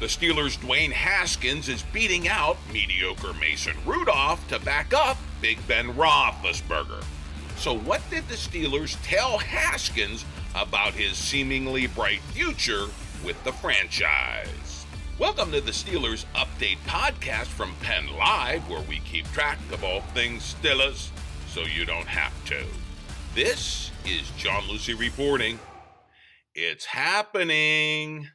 The Steelers' Dwayne Haskins is beating out mediocre Mason Rudolph to back up Big Ben Roethlisberger. So, what did the Steelers tell Haskins about his seemingly bright future with the franchise? Welcome to the Steelers Update Podcast from Penn Live, where we keep track of all things Steelers so you don't have to. This is John Luciew reporting. It's happening.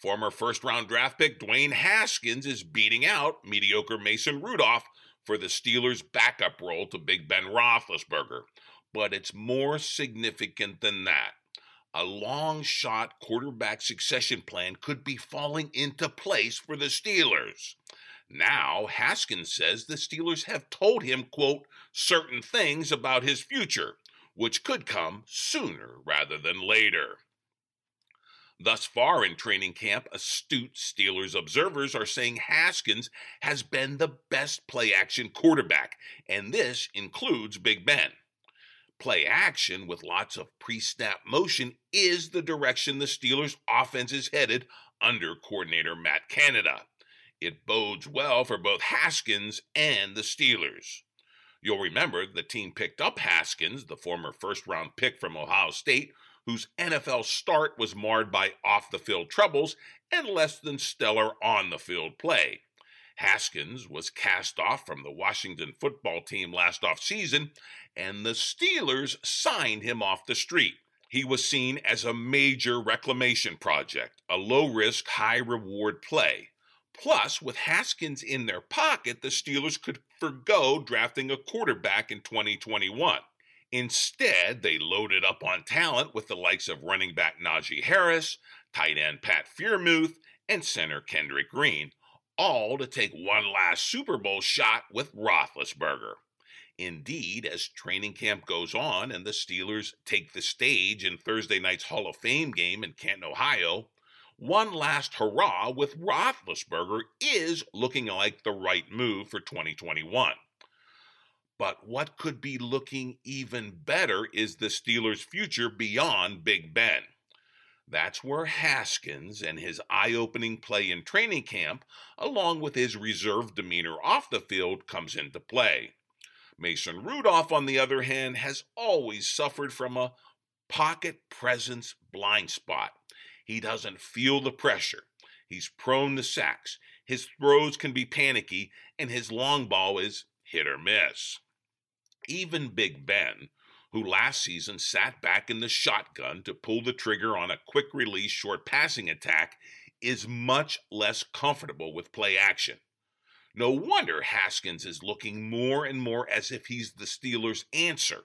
Former first round draft pick Dwayne Haskins is beating out mediocre Mason Rudolph for the Steelers' backup role to Big Ben Roethlisberger. But it's more significant than that. A long shot quarterback succession plan could be falling into place for the Steelers. Now, Haskins says the Steelers have told him, quote, certain things about his future, which could come sooner rather than later. Thus far in training camp, astute Steelers observers are saying Haskins has been the best play action quarterback, and this includes Big Ben. Play action with lots of pre snap motion is the direction the Steelers' offense is headed under coordinator Matt Canada. It bodes well for both Haskins and the Steelers. You'll remember the team picked up Haskins, the former first round pick from Ohio State, whose NFL start was marred by off the field troubles and less than stellar on the field play. Haskins was cast off from the Washington football team last offseason, and the Steelers signed him off the street. He was seen as a major reclamation project, a low risk, high reward play. Plus, with Haskins in their pocket, the Steelers could forego drafting a quarterback in 2021. Instead, they loaded up on talent with the likes of running back Najee Harris, tight end Pat Freiermuth, and center Kendrick Green, all to take one last Super Bowl shot with Roethlisberger. Indeed, as training camp goes on and the Steelers take the stage in Thursday night's Hall of Fame game in Canton, Ohio, one last hurrah with Roethlisberger is looking like the right move for 2021. But what could be looking even better is the Steelers' future beyond Big Ben. That's where Haskins and his eye opening play in training camp, along with his reserved demeanor off the field, comes into play. Mason Rudolph, on the other hand, has always suffered from a pocket presence blind spot. He doesn't feel the pressure. He's prone to sacks. His throws can be panicky, and his long ball is hit or miss. Even Big Ben, who last season sat back in the shotgun to pull the trigger on a quick release short passing attack, is much less comfortable with play action. No wonder Haskins is looking more and more as if he's the Steelers' answer,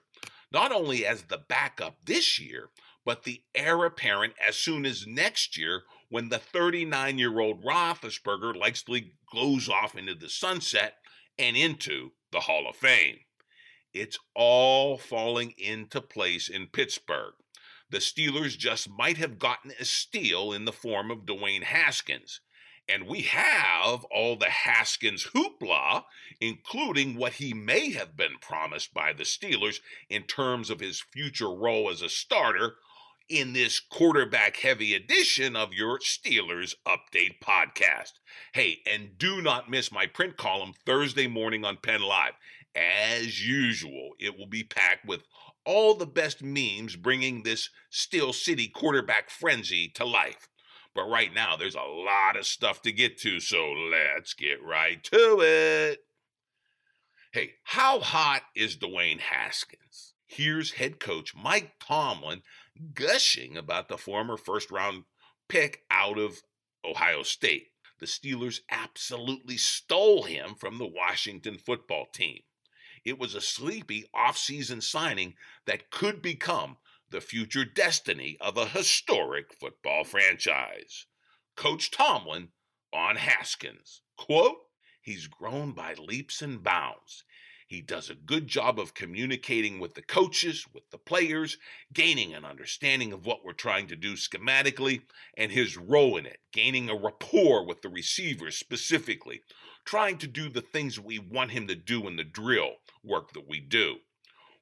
not only as the backup this year, but the heir apparent as soon as next year when the 39 year old Roethlisberger likely goes off into the sunset and into the Hall of Fame. It's all falling into place in Pittsburgh. The Steelers just might have gotten a steal in the form of Dwayne Haskins. And we have all the Haskins hoopla, including what he may have been promised by the Steelers in terms of his future role as a starter in this quarterback heavy edition of your Steelers Update podcast. Hey, and do not miss my print column Thursday morning on Penn Live. As usual, it will be packed with all the best memes bringing this Steel City quarterback frenzy to life. But right now, there's a lot of stuff to get to, so let's get right to it. Hey, how hot is Dwayne Haskins? Here's head coach Mike Tomlin gushing about the former first round pick out of Ohio State. The Steelers absolutely stole him from the Washington football team. It was a sleepy offseason signing that could become the future destiny of a historic football franchise. Coach Tomlin on Haskins. Quote, he's grown by leaps and bounds. He does a good job of communicating with the coaches, with the players, gaining an understanding of what we're trying to do schematically, and his role in it, gaining a rapport with the receivers specifically, trying to do the things we want him to do in the drill work that we do.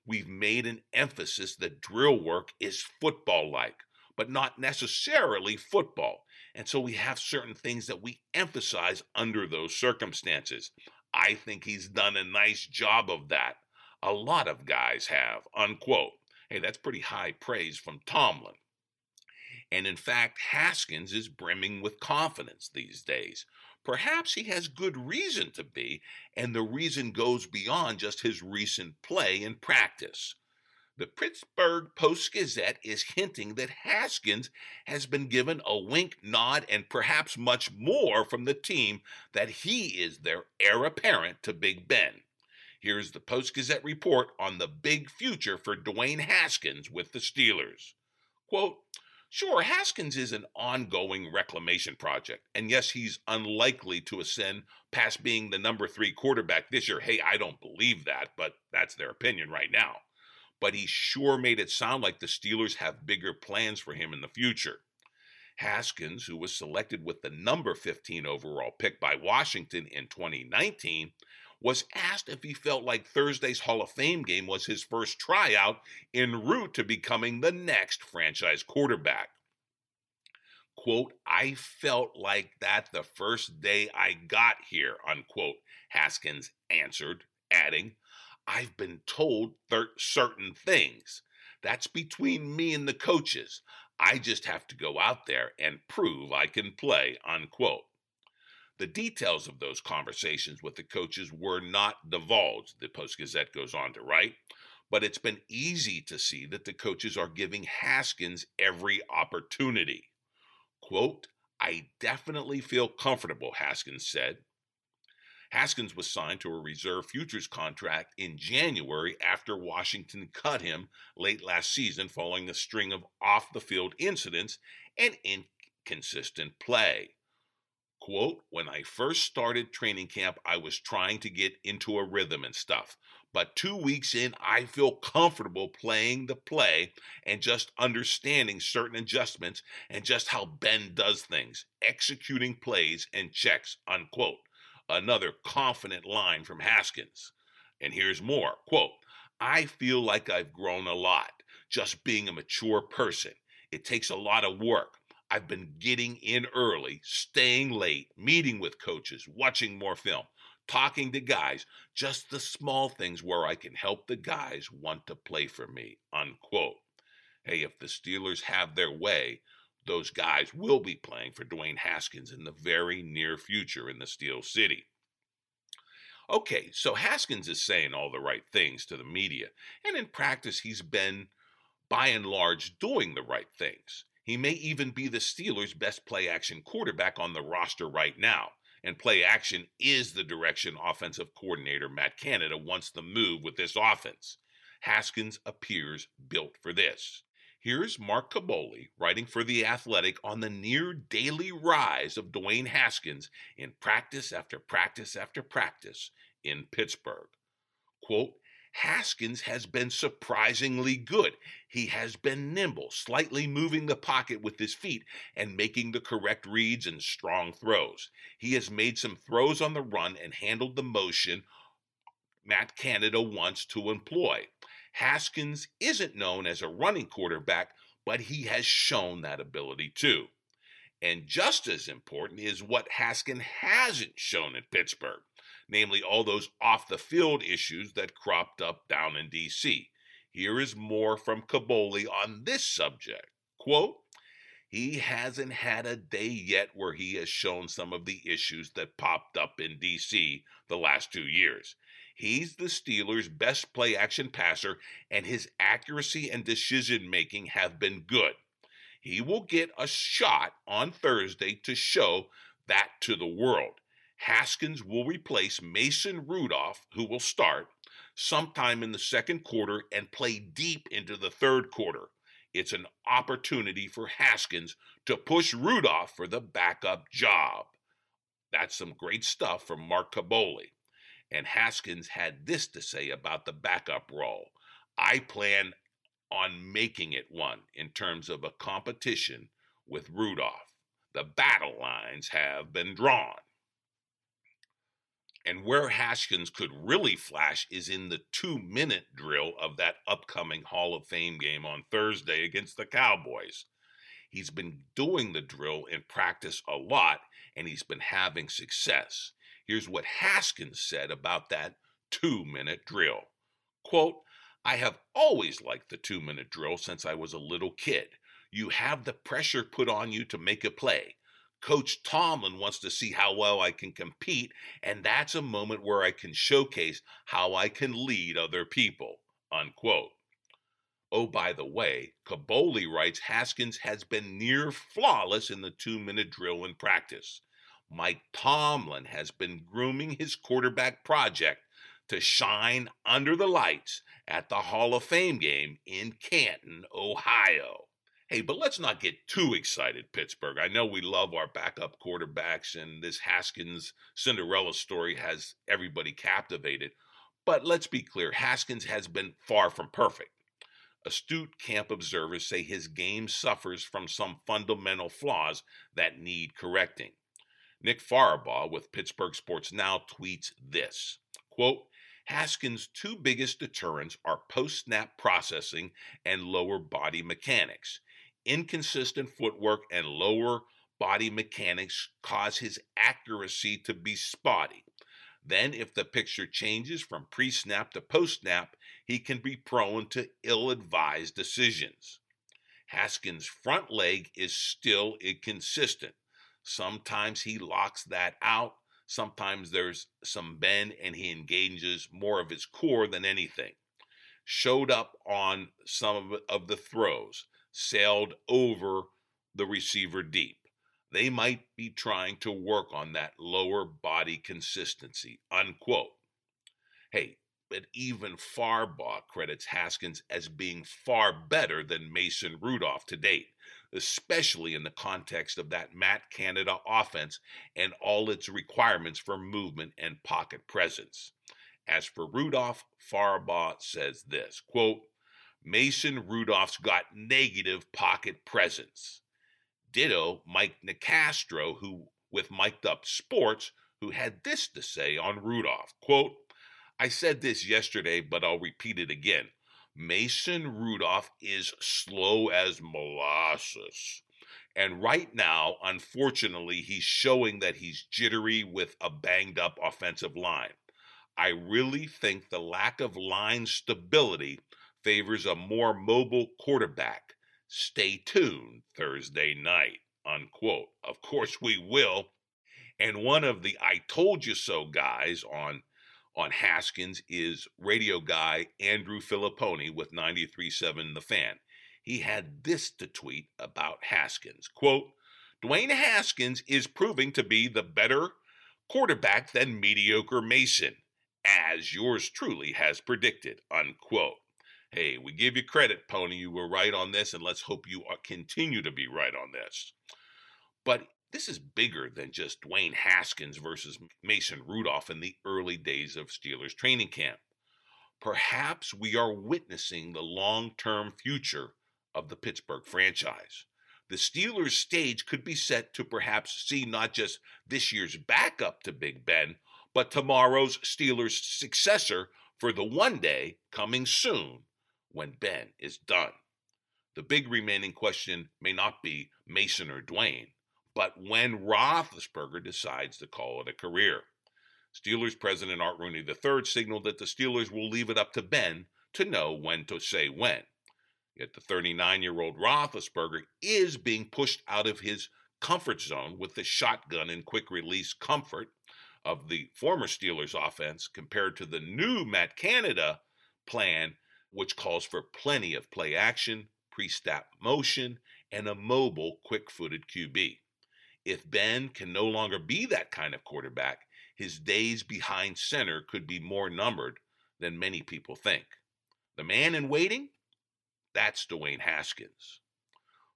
We've made an emphasis that drill work is football like, but not necessarily football. And so we have certain things that we emphasize under those circumstances. I think he's done a nice job of that. A lot of guys have, unquote. Hey, that's pretty high praise from Tomlin. And in fact, Haskins is brimming with confidence these days. Perhaps he has good reason to be, and the reason goes beyond just his recent play and practice. The Pittsburgh Post Gazette is hinting that Haskins has been given a wink, nod, and perhaps much more from the team that he is their heir apparent to Big Ben. Here's the Post Gazette report on the big future for Dwayne Haskins with the Steelers. Quote, Sure, Haskins is an ongoing reclamation project. And yes, he's unlikely to ascend past being the number three quarterback this year. Hey, I don't believe that, but that's their opinion right now but he sure made it sound like the Steelers have bigger plans for him in the future. Haskins, who was selected with the number 15 overall pick by Washington in 2019, was asked if he felt like Thursday's Hall of Fame game was his first tryout en route to becoming the next franchise quarterback. Quote, I felt like that the first day I got here, unquote, Haskins answered, adding, I've been told thir- certain things. That's between me and the coaches. I just have to go out there and prove I can play, unquote. The details of those conversations with the coaches were not divulged, the Post Gazette goes on to write, but it's been easy to see that the coaches are giving Haskins every opportunity. Quote, I definitely feel comfortable, Haskins said. Haskins was signed to a reserve futures contract in January after Washington cut him late last season following a string of off the field incidents and inconsistent play. Quote, when I first started training camp, I was trying to get into a rhythm and stuff. But two weeks in, I feel comfortable playing the play and just understanding certain adjustments and just how Ben does things, executing plays and checks, unquote. Another confident line from Haskins. And here's more quote, I feel like I've grown a lot just being a mature person. It takes a lot of work. I've been getting in early, staying late, meeting with coaches, watching more film, talking to guys, just the small things where I can help the guys want to play for me. Unquote. Hey, if the Steelers have their way, those guys will be playing for Dwayne Haskins in the very near future in the Steel City. Okay, so Haskins is saying all the right things to the media, and in practice, he's been, by and large, doing the right things. He may even be the Steelers' best play action quarterback on the roster right now, and play action is the direction offensive coordinator Matt Canada wants to move with this offense. Haskins appears built for this. Here's Mark Kaboly writing for The Athletic on the near daily rise of Dwayne Haskins in practice after practice after practice in Pittsburgh. Quote, Haskins has been surprisingly good. He has been nimble, slightly moving the pocket with his feet and making the correct reads and strong throws. He has made some throws on the run and handled the motion Matt Canada wants to employ. Haskins isn't known as a running quarterback, but he has shown that ability too. And just as important is what Haskins hasn't shown at Pittsburgh, namely all those off the field issues that cropped up down in D.C. Here is more from Kaboly on this subject. Quote, he hasn't had a day yet where he has shown some of the issues that popped up in DC the last two years. He's the Steelers' best play action passer, and his accuracy and decision making have been good. He will get a shot on Thursday to show that to the world. Haskins will replace Mason Rudolph, who will start sometime in the second quarter and play deep into the third quarter. It's an opportunity for Haskins to push Rudolph for the backup job. That's some great stuff from Mark Kaboly. And Haskins had this to say about the backup role. I plan on making it one in terms of a competition with Rudolph. The battle lines have been drawn. And where Haskins could really flash is in the two minute drill of that upcoming Hall of Fame game on Thursday against the Cowboys. He's been doing the drill in practice a lot and he's been having success. Here's what Haskins said about that two minute drill. Quote, I have always liked the two minute drill since I was a little kid. You have the pressure put on you to make a play. Coach Tomlin wants to see how well I can compete, and that's a moment where I can showcase how I can lead other people. Unquote. Oh, by the way, Kaboly writes Haskins has been near flawless in the two minute drill in practice. Mike Tomlin has been grooming his quarterback project to shine under the lights at the Hall of Fame game in Canton, Ohio. Hey, but let's not get too excited, Pittsburgh. I know we love our backup quarterbacks, and this Haskins Cinderella story has everybody captivated. But let's be clear Haskins has been far from perfect. Astute camp observers say his game suffers from some fundamental flaws that need correcting. Nick Farabaugh with Pittsburgh Sports Now tweets this quote, Haskins' two biggest deterrents are post snap processing and lower body mechanics inconsistent footwork and lower body mechanics cause his accuracy to be spotty. Then, if the picture changes from pre snap to post snap, he can be prone to ill advised decisions. Haskins' front leg is still inconsistent. Sometimes he locks that out, sometimes there's some bend and he engages more of his core than anything. Showed up on some of the throws sailed over the receiver deep. They might be trying to work on that lower body consistency. Unquote. Hey, but even Farabaugh credits Haskins as being far better than Mason Rudolph to date, especially in the context of that Matt Canada offense and all its requirements for movement and pocket presence. As for Rudolph, Farabaugh says this quote, Mason Rudolph's got negative pocket presence. Ditto Mike Nicastro, who with Miked Up Sports, who had this to say on Rudolph. Quote, I said this yesterday, but I'll repeat it again. Mason Rudolph is slow as molasses. And right now, unfortunately, he's showing that he's jittery with a banged up offensive line. I really think the lack of line stability favors a more mobile quarterback. Stay tuned Thursday night. Unquote. Of course we will. And one of the I told you so guys on on Haskins is radio guy Andrew Fillipponi with 93.7 The Fan. He had this to tweet about Haskins. Quote, Dwayne Haskins is proving to be the better quarterback than mediocre Mason, as yours truly has predicted. Unquote. Hey, we give you credit, Pony. You were right on this, and let's hope you continue to be right on this. But this is bigger than just Dwayne Haskins versus Mason Rudolph in the early days of Steelers training camp. Perhaps we are witnessing the long term future of the Pittsburgh franchise. The Steelers' stage could be set to perhaps see not just this year's backup to Big Ben, but tomorrow's Steelers' successor for the one day coming soon when Ben is done. The big remaining question may not be Mason or Dwayne, but when Roethlisberger decides to call it a career. Steelers president Art Rooney III signaled that the Steelers will leave it up to Ben to know when to say when. Yet the 39 year old Roethlisberger is being pushed out of his comfort zone with the shotgun and quick release comfort of the former Steelers offense compared to the new Matt Canada plan, which calls for plenty of play action, pre snap motion, and a mobile, quick footed QB. If Ben can no longer be that kind of quarterback, his days behind center could be more numbered than many people think. The man in waiting? That's Dwayne Haskins.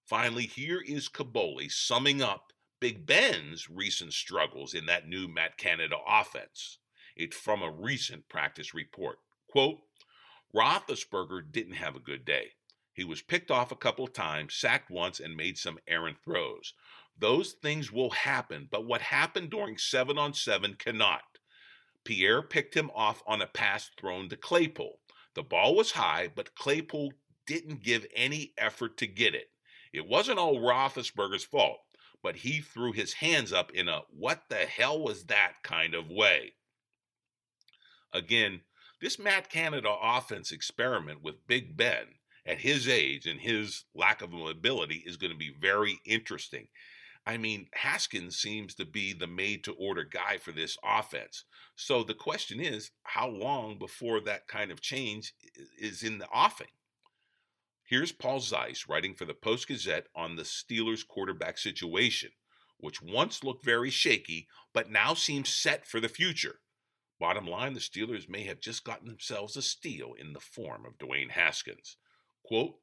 Finally, here is Kaboly summing up Big Ben's recent struggles in that new Matt Canada offense. It's from a recent practice report. Quote, Roethlisberger didn't have a good day. He was picked off a couple of times, sacked once, and made some errant throws. Those things will happen, but what happened during seven on seven cannot. Pierre picked him off on a pass thrown to Claypool. The ball was high, but Claypool didn't give any effort to get it. It wasn't all Roethlisberger's fault, but he threw his hands up in a what the hell was that kind of way. Again, this Matt Canada offense experiment with Big Ben at his age and his lack of mobility is going to be very interesting. I mean, Haskins seems to be the made to order guy for this offense. So the question is, how long before that kind of change is in the offing? Here's Paul Zeise writing for the Post Gazette on the Steelers quarterback situation, which once looked very shaky, but now seems set for the future. Bottom line, the Steelers may have just gotten themselves a steal in the form of Dwayne Haskins. Quote,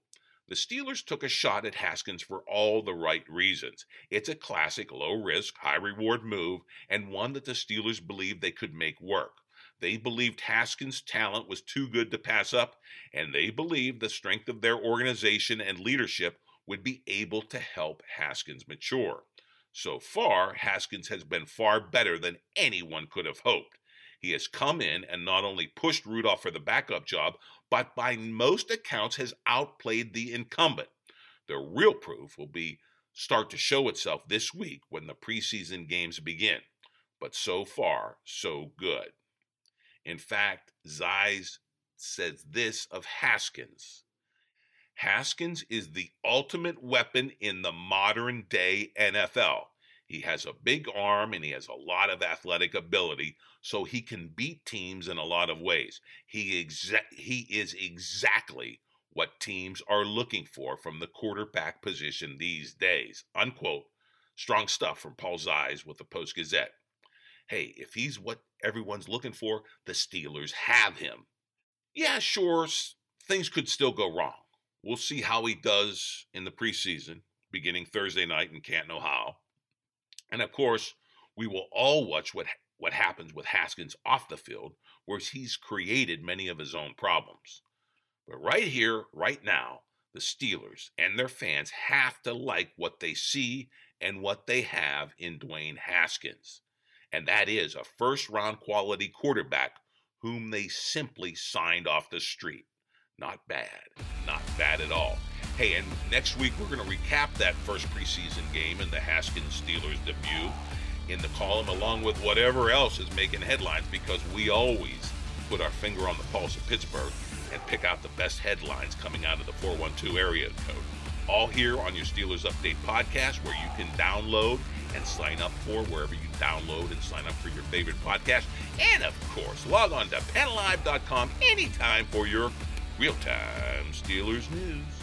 the Steelers took a shot at Haskins for all the right reasons. It's a classic low risk, high reward move, and one that the Steelers believed they could make work. They believed Haskins' talent was too good to pass up, and they believed the strength of their organization and leadership would be able to help Haskins mature. So far, Haskins has been far better than anyone could have hoped. He has come in and not only pushed Rudolph for the backup job, but by most accounts has outplayed the incumbent. The real proof will be start to show itself this week when the preseason games begin. But so far, so good. In fact, Zeise says this of Haskins Haskins is the ultimate weapon in the modern day NFL. He has a big arm and he has a lot of athletic ability, so he can beat teams in a lot of ways. He exa- he is exactly what teams are looking for from the quarterback position these days. Unquote. Strong stuff from Paul Zeise with the Post Gazette. Hey, if he's what everyone's looking for, the Steelers have him. Yeah, sure, things could still go wrong. We'll see how he does in the preseason, beginning Thursday night in Canton, Ohio. And of course, we will all watch what what happens with Haskins off the field, where he's created many of his own problems. But right here, right now, the Steelers and their fans have to like what they see and what they have in Dwayne Haskins. And that is a first round quality quarterback whom they simply signed off the street. Not bad. Not bad at all. Hey, and next week we're going to recap that first preseason game and the Haskins Steelers debut in the column, along with whatever else is making headlines, because we always put our finger on the pulse of Pittsburgh and pick out the best headlines coming out of the 412 area code. All here on your Steelers Update podcast, where you can download and sign up for wherever you download and sign up for your favorite podcast. And of course, log on to PennLive.com anytime for your real time Steelers news.